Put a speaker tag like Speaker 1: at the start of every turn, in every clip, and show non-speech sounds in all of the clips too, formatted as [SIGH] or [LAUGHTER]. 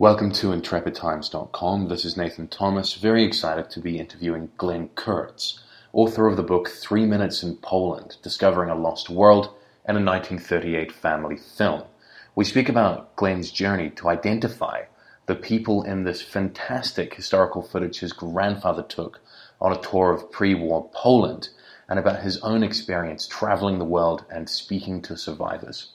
Speaker 1: Welcome to IntrepidTimes.com. This is Nathan Thomas, very excited to be interviewing Glenn Kurtz, author of the book Three Minutes in Poland Discovering a Lost World and a 1938 Family Film. We speak about Glenn's journey to identify the people in this fantastic historical footage his grandfather took on a tour of pre war Poland and about his own experience traveling the world and speaking to survivors.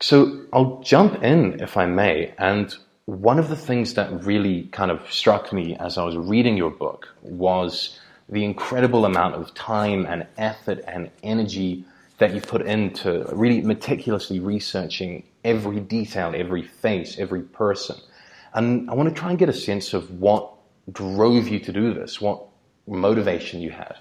Speaker 1: So I'll jump in, if I may, and one of the things that really kind of struck me as I was reading your book was the incredible amount of time and effort and energy that you put into really meticulously researching every detail, every face, every person. And I want to try and get a sense of what drove you to do this, what motivation you had.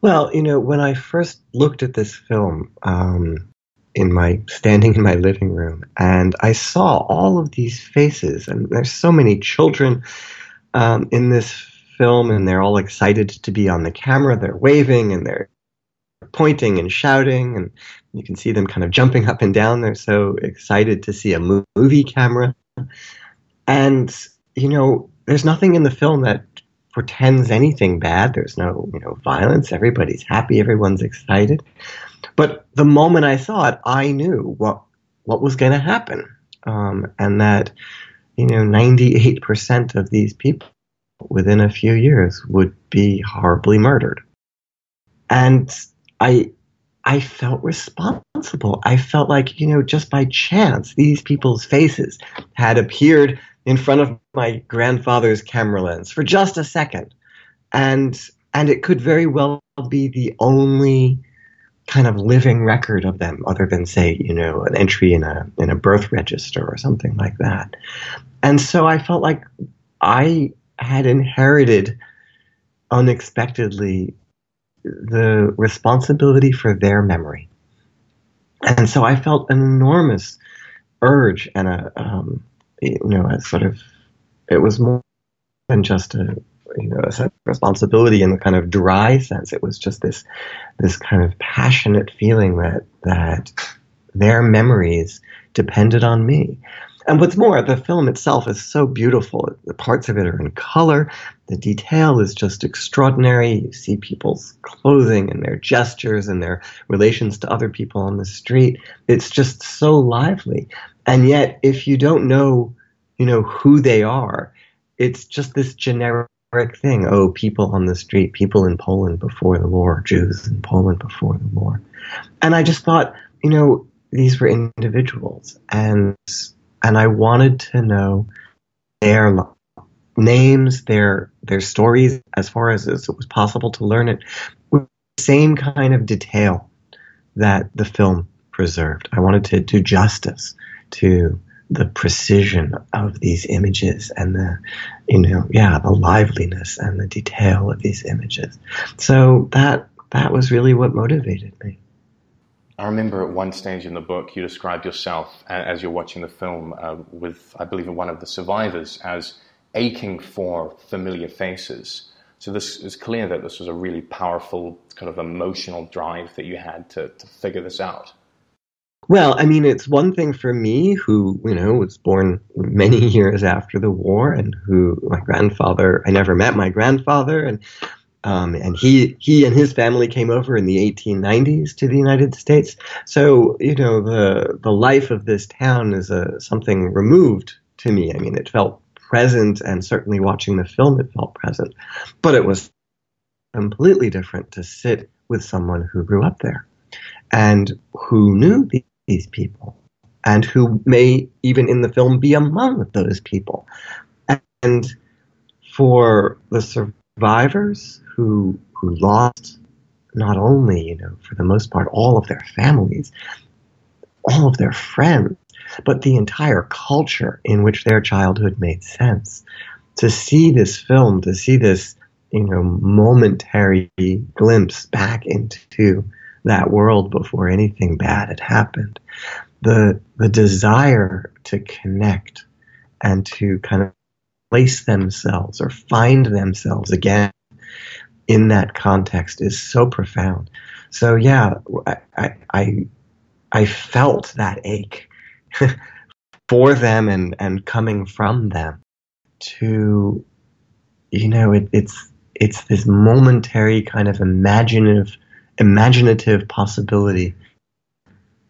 Speaker 2: Well, you know, when I first looked at this film, um, in my standing in my living room and I saw all of these faces and there's so many children um, in this film and they're all excited to be on the camera. They're waving and they're pointing and shouting and you can see them kind of jumping up and down. They're so excited to see a movie camera. And you know there's nothing in the film that portends anything bad. There's no you know violence. Everybody's happy. Everyone's excited. But the moment I saw it, I knew what what was going to happen, um, and that you know, 98% of these people within a few years would be horribly murdered. And I I felt responsible. I felt like, you know, just by chance, these people's faces had appeared in front of my grandfather's camera lens for just a second. And and it could very well be the only kind of living record of them other than say you know an entry in a in a birth register or something like that and so i felt like i had inherited unexpectedly the responsibility for their memory and so i felt an enormous urge and a um, you know a sort of it was more than just a you know, a sense of responsibility in the kind of dry sense. It was just this, this kind of passionate feeling that, that their memories depended on me. And what's more, the film itself is so beautiful. The parts of it are in color. The detail is just extraordinary. You see people's clothing and their gestures and their relations to other people on the street. It's just so lively. And yet, if you don't know, you know, who they are, it's just this generic thing. Oh, people on the street, people in Poland before the war, Jews in Poland before the war. And I just thought, you know, these were individuals and and I wanted to know their names, their their stories as far as, it was possible to learn it with the same kind of detail that the film preserved. I wanted to do justice to the precision of these images and the you know yeah the liveliness and the detail of these images. So that that was really what motivated me.
Speaker 1: I remember at one stage in the book you described yourself as you're watching the film uh, with I believe one of the survivors as aching for familiar faces. So this is clear that this was a really powerful kind of emotional drive that you had to, to figure this out
Speaker 2: well, I mean, it's one thing for me, who you know was born many [LAUGHS] years after the war, and who my grandfather. I never met my grandfather, and um, and he he and his family came over in the 1890s to the United States. So you know the the life of this town is a something removed to me. I mean, it felt present, and certainly watching the film, it felt present, but it was completely different to sit with someone who grew up there and who knew the these people and who may even in the film be among those people. And for the survivors who who lost not only, you know, for the most part, all of their families, all of their friends, but the entire culture in which their childhood made sense. To see this film, to see this, you know, momentary glimpse back into that world before anything bad had happened. The, the desire to connect and to kind of place themselves or find themselves again in that context is so profound. So yeah, I, I, I felt that ache [LAUGHS] for them and, and coming from them to, you know, it, it's, it's this momentary kind of imaginative, imaginative possibility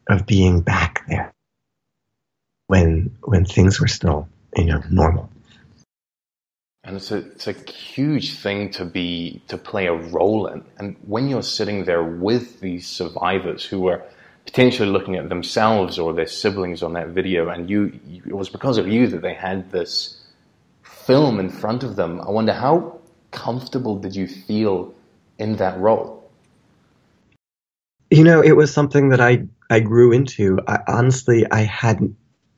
Speaker 2: of being back there when, when things were still, you know, normal.
Speaker 1: And it's a, it's a huge thing to be, to play a role in. And when you're sitting there with these survivors who are, potentially looking at themselves or their siblings on that video, and you, you, it was because of you that they had this film in front of them. I wonder how comfortable did you feel in that role?
Speaker 2: You know, it was something that I I grew into. I, honestly, I hadn't.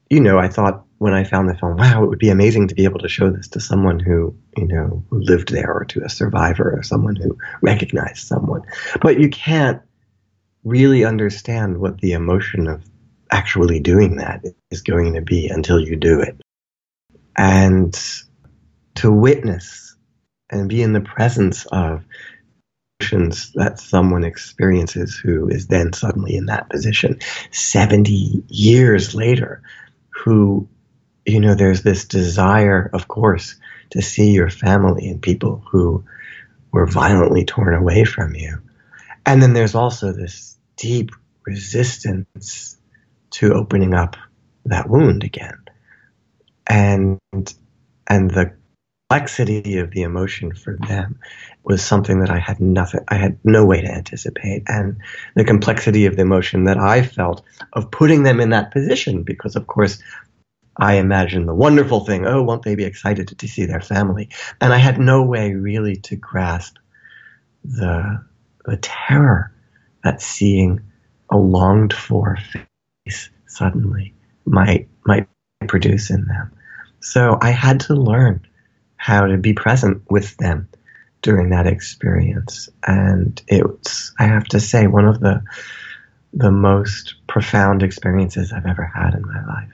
Speaker 2: You know, I thought when I found the film, wow, it would be amazing to be able to show this to someone who, you know, who lived there or to a survivor or someone who recognized someone. But you can't really understand what the emotion of actually doing that is going to be until you do it. And to witness and be in the presence of that someone experiences who is then suddenly in that position 70 years later, who, you know, there's this desire, of course, to see your family and people who were violently torn away from you. And then there's also this deep resistance to opening up that wound again. And and the complexity of the emotion for them was something that I had nothing I had no way to anticipate. And the complexity of the emotion that I felt of putting them in that position, because of course I imagined the wonderful thing, oh, won't they be excited to, to see their family? And I had no way really to grasp the the terror that seeing a longed for face suddenly might might produce in them. So I had to learn how to be present with them during that experience, and it's I have to say one of the the most profound experiences I've ever had in my life.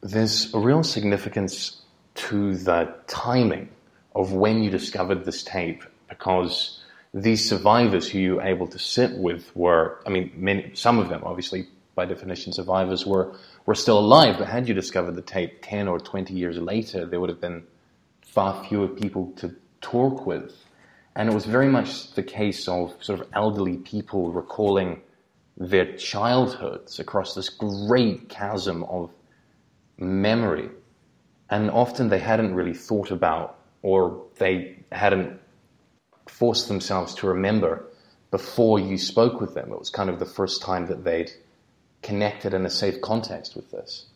Speaker 1: There's a real significance to the timing of when you discovered this tape because these survivors who you were able to sit with were, I mean, many, some of them, obviously, by definition, survivors were, were still alive. But had you discovered the tape 10 or 20 years later, there would have been far fewer people to talk with. And it was very much the case of sort of elderly people recalling their childhoods across this great chasm of memory. And often they hadn't really thought about or they hadn't forced themselves to remember before you spoke with them. It was kind of the first time that they'd connected in a safe context with this.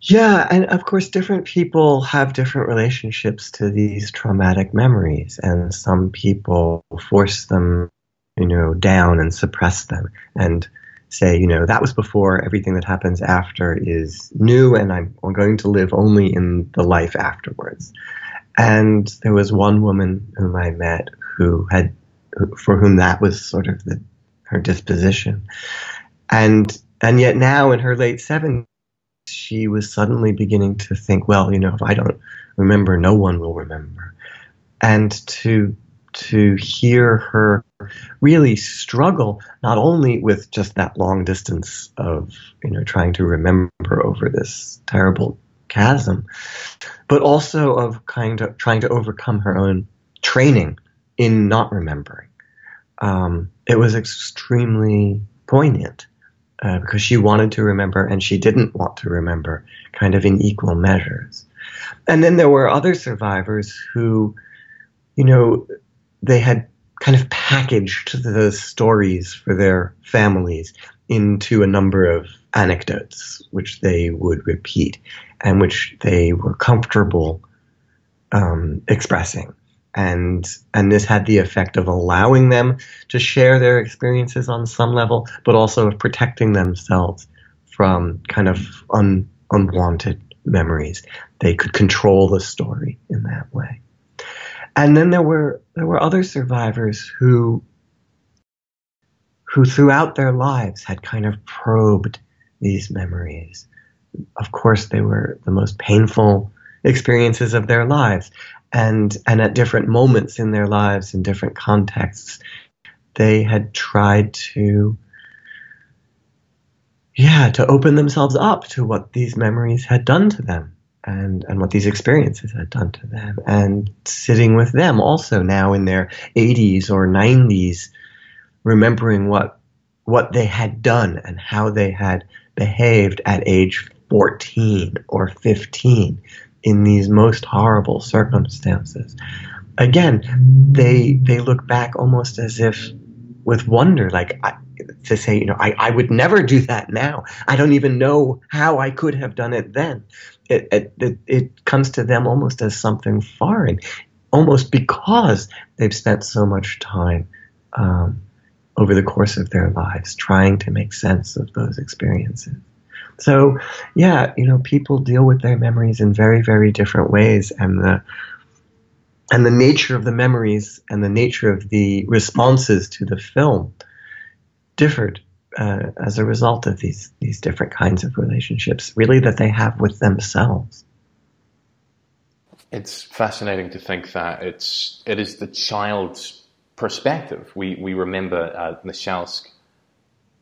Speaker 2: Yeah, and of course, different people have different relationships to these traumatic memories, and some people force them, you know, down and suppress them and say, you know, that was before, everything that happens after is new, and I'm going to live only in the life afterwards. And there was one woman whom I met who had, for whom that was sort of the, her disposition. And, and yet now in her late 70s, she was suddenly beginning to think, well, you know, if I don't remember, no one will remember. And to, to hear her really struggle not only with just that long distance of, you know, trying to remember over this terrible chasm, but also of kind of trying to overcome her own training in not remembering. Um, it was extremely poignant uh, because she wanted to remember and she didn't want to remember, kind of in equal measures. And then there were other survivors who, you know, they had kind of packaged the stories for their families into a number of anecdotes, which they would repeat and which they were comfortable um, expressing. And, and this had the effect of allowing them to share their experiences on some level, but also of protecting themselves from kind of un, unwanted memories. They could control the story in that way. And then there were there were other survivors who who throughout their lives had kind of probed these memories. Of course, they were the most painful experiences of their lives. And, and at different moments in their lives, in different contexts, they had tried to yeah, to open themselves up to what these memories had done to them and, and what these experiences had done to them. And sitting with them also now in their 80s or 90s, remembering what, what they had done and how they had behaved at age 14 or 15 in these most horrible circumstances. Again, they, they look back almost as if with wonder, like I, to say, you know, I, I would never do that now. I don't even know how I could have done it then. It, it, it, it comes to them almost as something foreign, almost because they've spent so much time um, over the course of their lives trying to make sense of those experiences. So, yeah, you know, people deal with their memories in very, very different ways, and the and the nature of the memories and the nature of the responses to the film differed uh, as a result of these these different kinds of relationships, really that they have with themselves.
Speaker 1: It's fascinating to think that it's it is the child's perspective. We we remember uh, Michalsk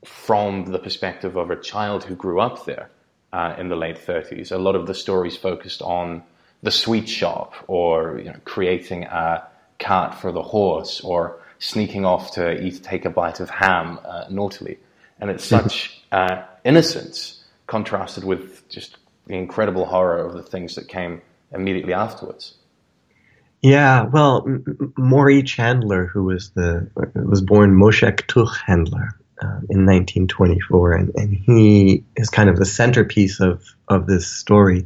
Speaker 1: from the perspective of a child who grew up there uh, in the late 30s. A lot of the stories focused on the sweet shop or you know, creating a cart for the horse or sneaking off to eat, take a bite of ham uh, naughtily. And it's such uh, innocence contrasted with just the incredible horror of the things that came immediately afterwards.
Speaker 2: Yeah, well, M- Maury Chandler, who was the was born Moshek Tuchendler um, in 1924, and, and he is kind of the centerpiece of of this story.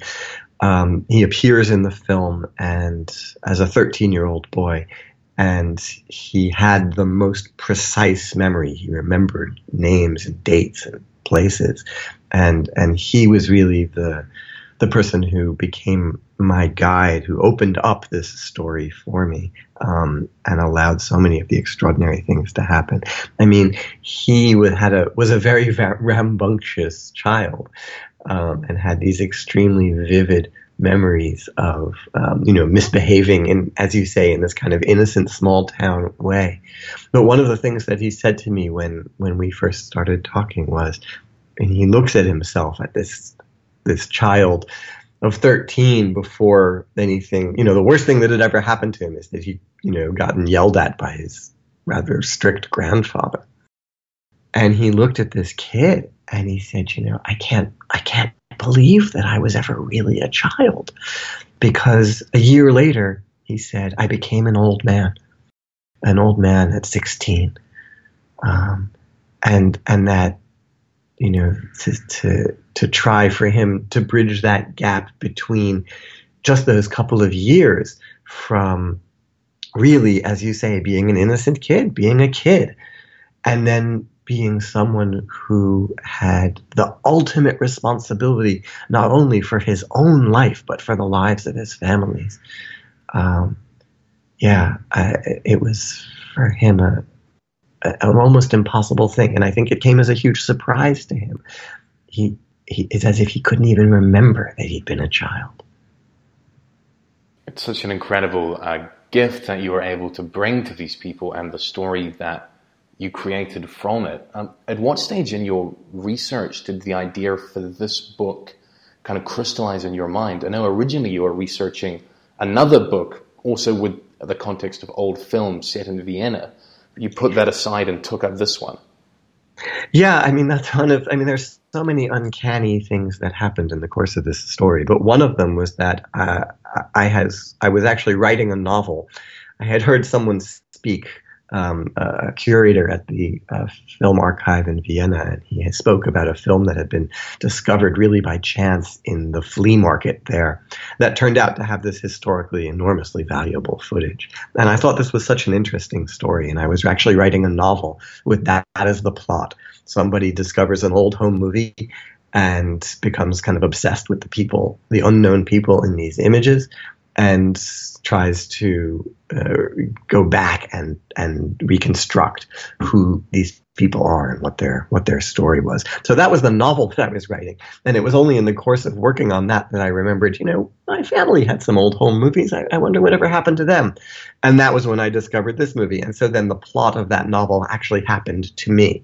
Speaker 2: Um, he appears in the film and as a 13 year old boy, and he had the most precise memory. He remembered names and dates and places, and and he was really the the person who became my guide, who opened up this story for me um, and allowed so many of the extraordinary things to happen. I mean, he had a was a very rambunctious child um, and had these extremely vivid memories of um, you know misbehaving in as you say in this kind of innocent small town way but one of the things that he said to me when when we first started talking was and he looks at himself at this this child of 13 before anything you know the worst thing that had ever happened to him is that he you know gotten yelled at by his rather strict grandfather and he looked at this kid and he said you know i can't i can't believe that I was ever really a child because a year later, he said, I became an old man, an old man at 16. Um, and, and that, you know, to, to, to try for him to bridge that gap between just those couple of years from really, as you say, being an innocent kid, being a kid, and then being someone who had the ultimate responsibility not only for his own life but for the lives of his families. Um, yeah, I, it was for him a, a, an almost impossible thing, and I think it came as a huge surprise to him. He, he it's as if he couldn't even remember that he'd been a child.
Speaker 1: It's such an incredible uh, gift that you were able to bring to these people, and the story that you created from it. Um, at what stage in your research did the idea for this book kind of crystallize in your mind? I know originally you were researching another book, also with the context of old films set in Vienna. You put that aside and took up this one.
Speaker 2: Yeah, I mean that's one of. I mean, there's so many uncanny things that happened in the course of this story, but one of them was that uh, I has I was actually writing a novel. I had heard someone speak um, a curator at the uh, film archive in Vienna, and he spoke about a film that had been discovered really by chance in the flea market there that turned out to have this historically enormously valuable footage. And I thought this was such an interesting story, and I was actually writing a novel with that as the plot. Somebody discovers an old home movie and becomes kind of obsessed with the people, the unknown people in these images, and tries to uh, go back and and reconstruct who these people are and what their what their story was. So that was the novel that I was writing, and it was only in the course of working on that that I remembered, you know, my family had some old home movies. I, I wonder whatever happened to them, and that was when I discovered this movie. And so then the plot of that novel actually happened to me.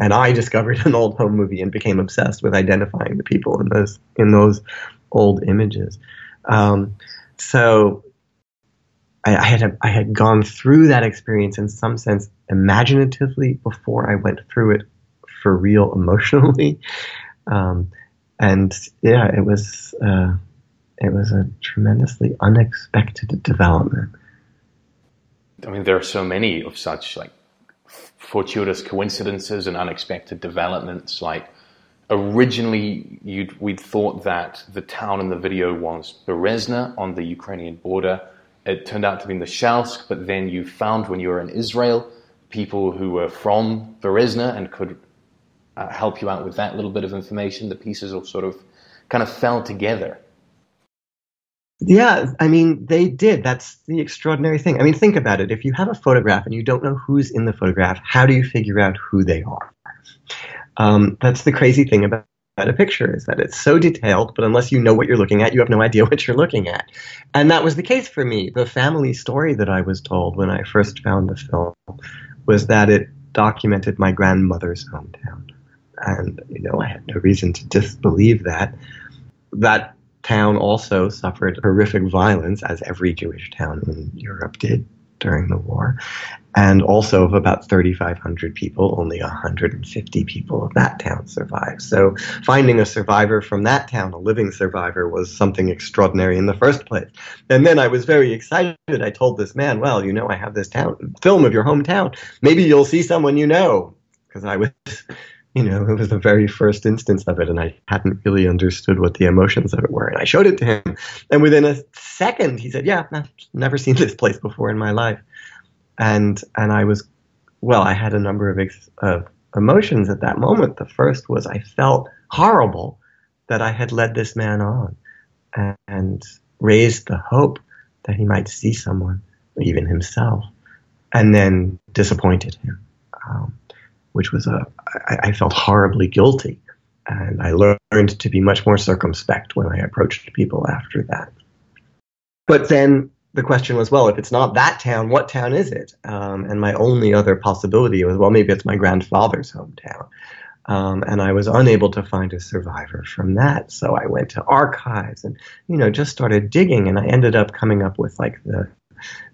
Speaker 2: And I discovered an old home movie and became obsessed with identifying the people in those in those old images. Um, so I, I, had I had gone through that experience in some sense imaginatively before I went through it for real [LAUGHS] emotionally. Um, and yeah, it was uh, it was a tremendously unexpected development.
Speaker 1: I mean, there are so many of such like fortuitous coincidences and unexpected developments. Like originally, we'd thought that the town in the video was Berezna on the Ukrainian border. It turned out to be in Nashelsk, but then you found when you were in Israel people who were from Berezna and could uh, help you out with that little bit of information. The pieces all sort of kind of fell together.
Speaker 2: Yeah, I mean, they did. That's the extraordinary thing. I mean, think about it. If you have a photograph and you don't know who's in the photograph, how do you figure out who they are? Um, that's the crazy thing about a picture is that it's so detailed, but unless you know what you're looking at, you have no idea [LAUGHS] what you're looking at. And that was the case for me. The family story that I was told when I first found the film was that it documented my grandmother's hometown. And, you know, I had no reason to disbelieve that. That town also suffered horrific violence, as every Jewish town in Europe did during the war. And also, of about 3,500 people, only 150 people of that town survived. So, finding a survivor from that town, a living survivor, was something extraordinary in the first place. And then I was very excited. I told this man, Well, you know, I have this town film of your hometown. Maybe you'll see someone you know. Because I was you know, it was the very first instance of it, and I hadn't really understood what the emotions of it were. And I showed it to him, and within a second, he said, "Yeah, I've never seen this place before in my life." And and I was, well, I had a number of ex- of emotions at that moment. The first was I felt horrible that I had led this man on, and, and raised the hope that he might see someone, even himself, and then disappointed him. Um, which was a I, I felt horribly guilty, and I learned to be much more circumspect when I approached people after that. But then the question was, well, if it's not that town, what town is it? Um, and my only other possibility was, well, maybe it's my grandfather's hometown. Um, and I was unable to find a survivor from that. So I went to archives and, you know, just started digging. And I ended up coming up with like the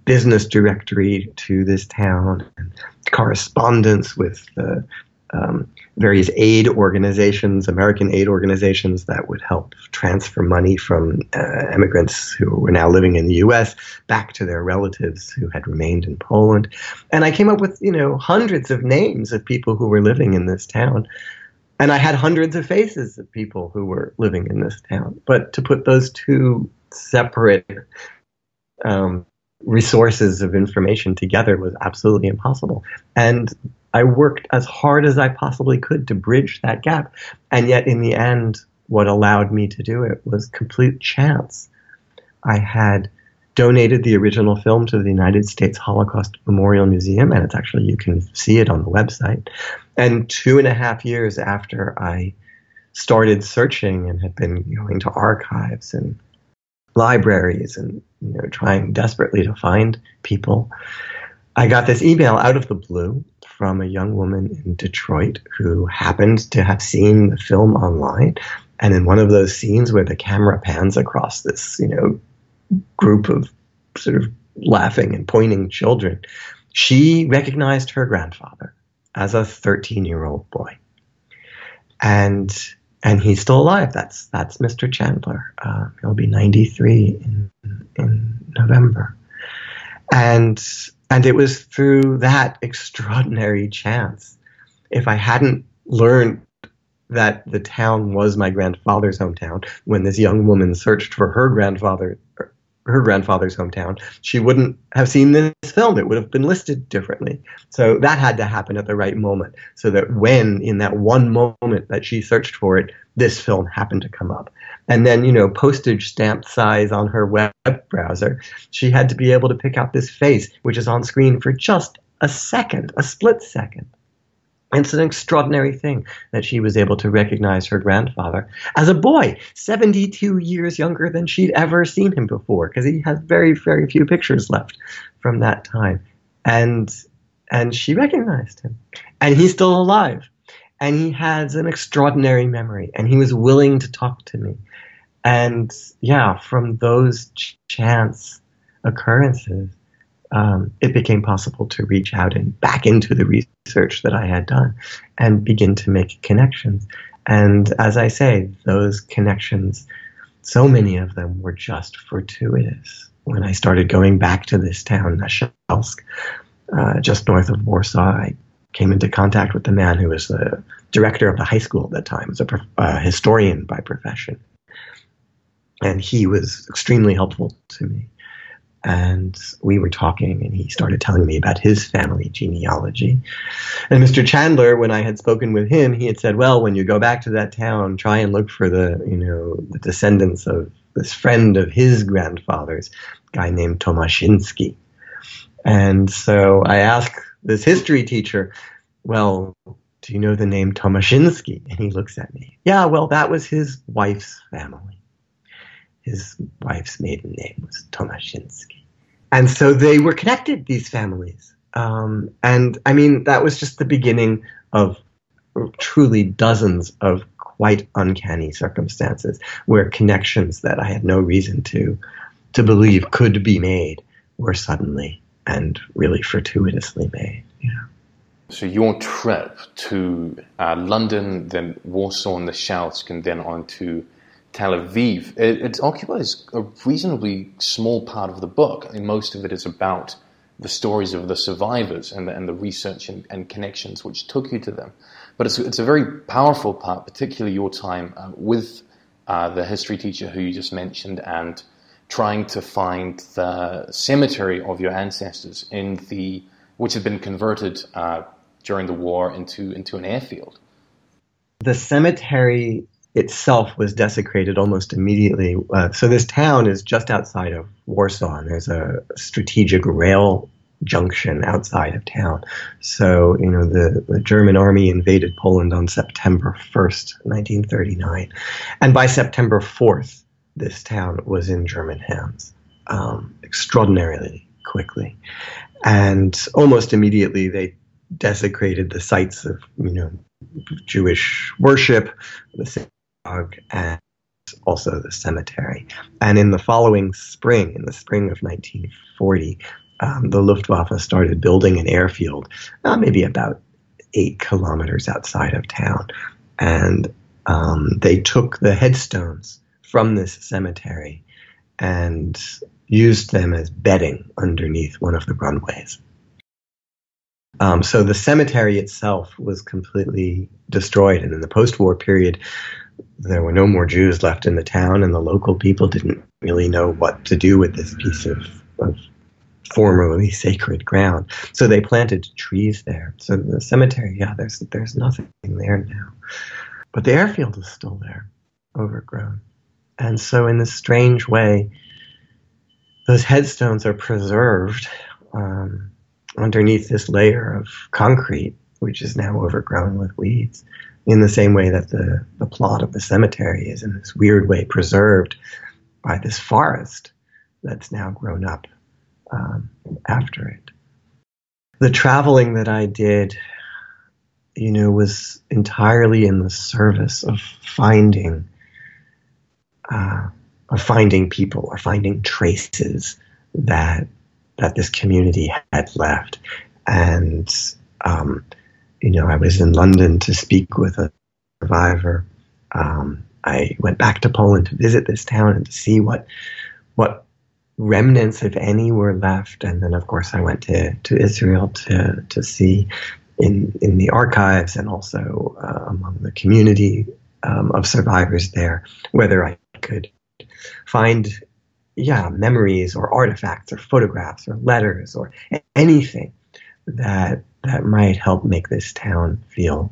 Speaker 2: business directory to this town and correspondence with the um, various aid organizations, American aid organizations that would help transfer money from uh, immigrants who were now living in the U.S. back to their relatives who had remained in Poland. And I came up with, you know, hundreds of names of people who were living in this town. And I had hundreds of faces of people who were living in this town. But to put those two separate um, resources of information together was absolutely impossible. And I worked as hard as I possibly could to bridge that gap. And yet, in the end, what allowed me to do it was complete chance. I had donated the original film to the United States Holocaust Memorial Museum, and it's actually, you can see it on the website. And two and a half years after I started searching and had been going to archives and libraries and you know trying desperately to find people. I got this email out of the blue from a young woman in Detroit who happened to have seen the film online. And in one of those scenes where the camera pans across this, you know, group of sort of laughing and pointing children, she recognized her grandfather as a 13 year old boy. And and he's still alive. That's that's Mr. Chandler. Uh, he'll be 93 in in November, and and it was through that extraordinary chance. If I hadn't learned that the town was my grandfather's hometown when this young woman searched for her grandfather her grandfather's hometown, she wouldn't have seen this film. It would have been listed differently. So that had to happen at the right moment so that when, in that one moment that she searched for it, this film happened to come up. And then, you know, postage stamp size on her web browser, she had to be able to pick out this face, which is on screen for just a second, a split second. It's an extraordinary thing that she was able to recognize her grandfather as a boy, 72 years younger than she'd ever seen him before, because he has very, very few pictures left from that time. And and she recognized him. And he's still alive. and he has an extraordinary memory, and he was willing to talk to me. And yeah, from those ch- chance occurrences, um, it became possible to reach out and back into the research that I had done and begin to make connections. And as I say, those connections, so many of them were just fortuitous. When I started going back to this town, Nashelsk, uh, just north of Warsaw, I came into contact with the man who was the director of the high school at that time, was a historian by profession. And he was extremely helpful to me and we were talking and he started telling me about his family genealogy. And mr chandler when i had spoken with him he had said well when you go back to that town try and look for the you know the descendants of this friend of his grandfather's guy named tomashinsky and so i asked this history teacher well do you know the name tomashinsky and he looks at me yeah well that was his wife's family his wife's maiden name was Tomashinsky. And so they were connected, these families. Um, and I mean, that was just the beginning of truly dozens of quite uncanny circumstances where connections that I had no reason to to believe could be made were suddenly and really fortuitously made.
Speaker 1: So your trip to uh, London, then Warsaw and the Nashelsk, and then on to Tel Aviv, it, it, occupies a reasonably small part of the book. I mean, most of it is about the stories of the survivors and the, and the research and, and, connections which took you to them. But it's, it's a very powerful part, particularly your time uh, with uh, the history teacher who you just mentioned and trying to find the cemetery of your ancestors in the which had been converted uh, during the war into into an airfield.
Speaker 2: The cemetery itself was desecrated almost immediately. Uh, so this town is just outside of Warsaw, and there's a strategic rail junction outside of town. So, you know, the, the German army invaded Poland on September 1st, 1939. And by September 4th, this town was in German hands um, extraordinarily quickly. And almost immediately, they desecrated the sites of, you know, Jewish worship, the and also the cemetery. And in the following spring, in the spring of 1940, um, the Luftwaffe started building an airfield, uh, maybe about eight kilometers outside of town. And um, they took the headstones from this cemetery and used them as bedding underneath one of the runways. Um, so the cemetery itself was completely destroyed. And in the post war period, there were no more Jews left in the town, and the local people didn't really know what to do with this piece of, of formerly sacred ground. So they planted trees there. So the cemetery, yeah, there's there's nothing there now, but the airfield is still there, overgrown. And so in this strange way, those headstones are preserved um, underneath this layer of concrete, which is now overgrown with weeds in the same way that the, the plot of the cemetery is in this weird way preserved by this forest that's now grown up um, after it. The traveling that I did, you know, was entirely in the service of finding, uh, of finding people or finding traces that that this community had left, and um, you know, I was in London to speak with a survivor. Um, I went back to Poland to visit this town and to see what what remnants, if any, were left. And then, of course, I went to, to Israel to to see in in the archives and also uh, among the community um, of survivors there whether I could find yeah memories or artifacts or photographs or letters or anything that that might help make this town feel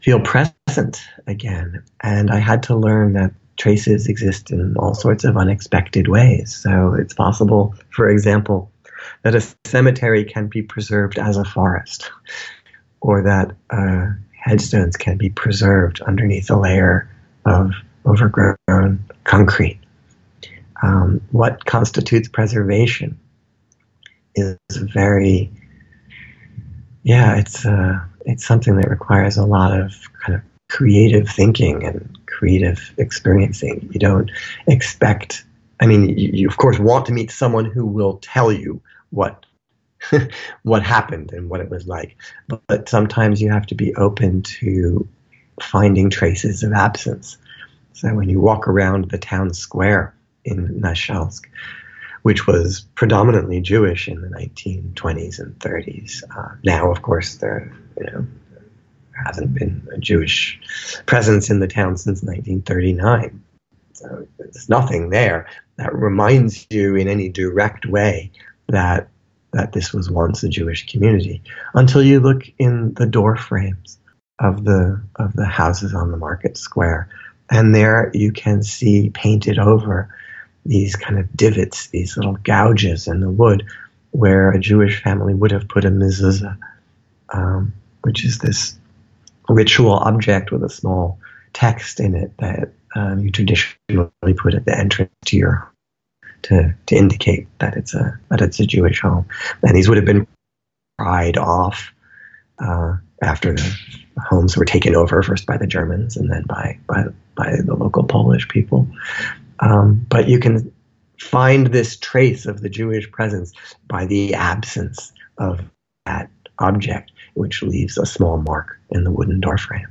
Speaker 2: feel present again. And I had to learn that traces exist in all sorts of unexpected ways. So it's possible, for example, that a cemetery can be preserved as a forest, or that uh, headstones can be preserved underneath a layer of overgrown concrete. Um, what constitutes preservation is very yeah, it's uh, it's something that requires a lot of kind of creative thinking and creative experiencing. You don't expect. I mean, you, you of course want to meet someone who will tell you what [LAUGHS] what happened and what it was like, but, but sometimes you have to be open to finding traces of absence. So when you walk around the town square in Nashelsk, which was predominantly Jewish in the 1920s and 30s. Uh, now, of course, there you know hasn't been a Jewish presence in the town since 1939. So there's nothing there that reminds you in any direct way that that this was once a Jewish community until you look in the door frames of the of the houses on the market square and there you can see painted over these kind of divots, these little gouges in the wood, where a Jewish family would have put a mezuzah, um, which is this ritual object with a small text in it that um, you traditionally put at the entrance to your to to indicate that it's a that it's a Jewish home. And these would have been pried off uh, after the homes were taken over first by the Germans and then by by by the local Polish people. Um, but you can find this trace of the Jewish presence by the absence of that object, which leaves a small mark in the wooden doorframe.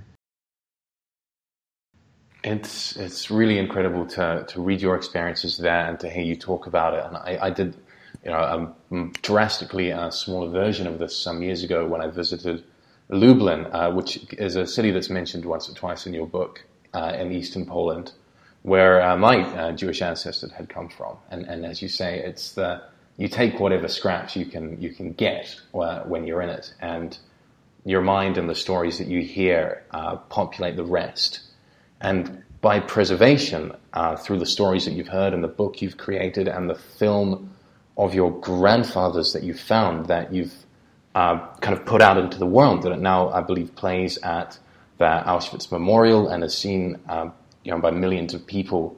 Speaker 1: It's it's really incredible to to read your experiences there and to hear you talk about it. And I, I did, you know, a drastically a smaller version of this some years ago when I visited Lublin, uh, which is a city that's mentioned once or twice in your book uh, in eastern Poland where uh, my uh, Jewish ancestors had come from. And, and as you say, it's the you take whatever scraps you can you can get uh, when you're in it, and your mind and the stories that you hear uh, populate the rest. And by preservation, uh, through the stories that you've heard and the book you've created and the film of your grandfathers that you've found that you've kind of put out into the world, that it now I believe plays at the Auschwitz Memorial and is seen you know, by millions of people,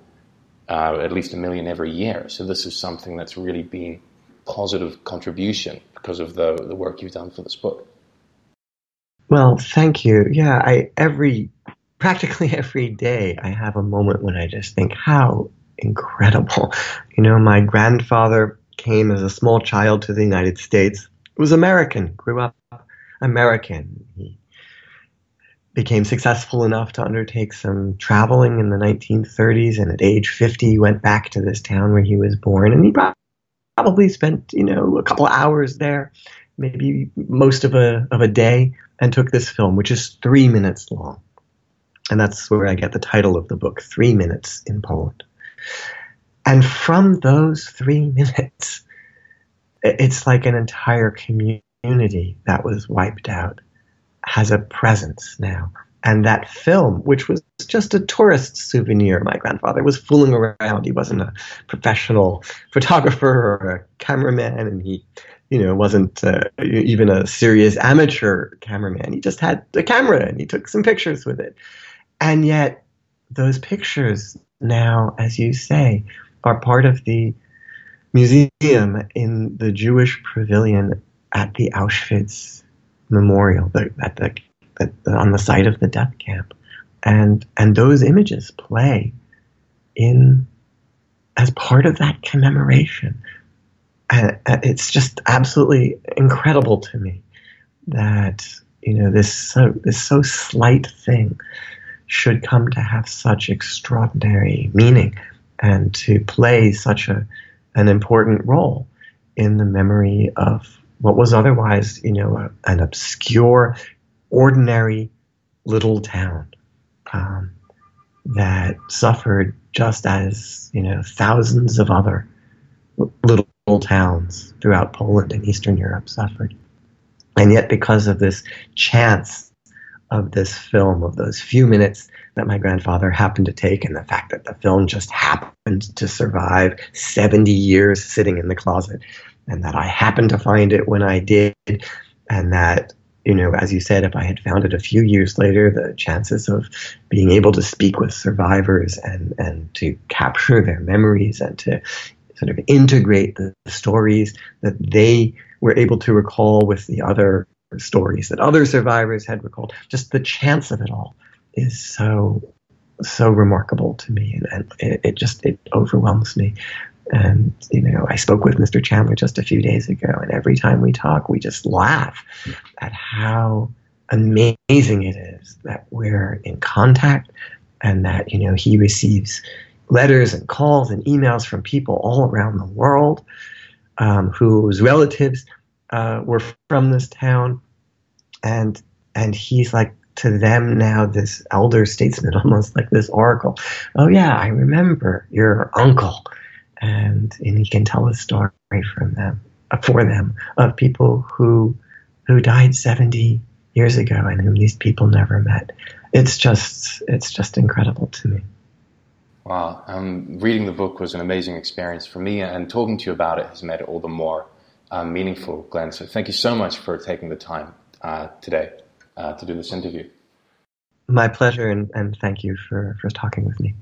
Speaker 1: uh, at least a million every year. So this is something that's really been positive contribution because of the the work you've done for this book.
Speaker 2: Well, thank you. Yeah, I every practically every day I have a moment when I just think how incredible. You know, my grandfather came as a small child to the United States. Was American, grew up American. He became successful enough to undertake some traveling in the 1930s, and at age 50 went back to this town where he was born, and he probably spent you know a couple hours there, maybe most of a of a day, and took this film, which is three minutes long, and that's where I get the title of the book, Three Minutes in Poland. And from those three [LAUGHS] minutes, it's like an entire community that was wiped out has a presence now. And that film, which was just a tourist souvenir, my grandfather was fooling around. He wasn't a professional photographer or a cameraman, and he, you know, wasn't uh, even a serious amateur cameraman. He just had a camera and he took some pictures with it. And yet, those pictures now, as you say, are part of the museum in the Jewish pavilion at the Auschwitz memorial the, at the, at the, on the site of the death camp, and and those images play in as part of that commemoration. And it's just absolutely incredible to me that you know this so this so slight thing should come to have such extraordinary meaning and to play such a an important role in the memory of what was otherwise, you know, an obscure, ordinary little town um, that suffered just as you know thousands of other little towns throughout Poland and Eastern Europe suffered. And yet, because of this chance of this film, of those few minutes that my grandfather happened to take, and the fact that the film just happened to survive 70 years sitting in the closet, and that I happened to find it when I did, and that you know, as you said, if I had found it a few years later, the chances of being able to speak with survivors and and to capture their memories and to sort of integrate the stories that they were able to recall with the other stories that other survivors had recalled. Just the chance of it all is so so remarkable to me, and, and it, it, just it overwhelms me. And you know, I spoke with Mr. Tuchendler just a few days ago, and every time we talk, we just laugh at how amazing it is that we're in contact, and that you know he receives letters and calls and emails from people all around the world um, whose relatives uh, were from this town, and and he's like to them now this elder statesman, [LAUGHS] almost like this oracle. Oh yeah, I remember your uncle, and and he can tell a story from them uh, for them of people who who died seventy years ago and whom these people never met. It's just it's just incredible to me.
Speaker 1: Wow, um, reading the book was an amazing experience for me, and talking to you about it has made it all the more um, meaningful, Glenn. So thank you so much for taking the time uh, today uh, to do this interview.
Speaker 2: My pleasure, and, and thank you for, for talking with me.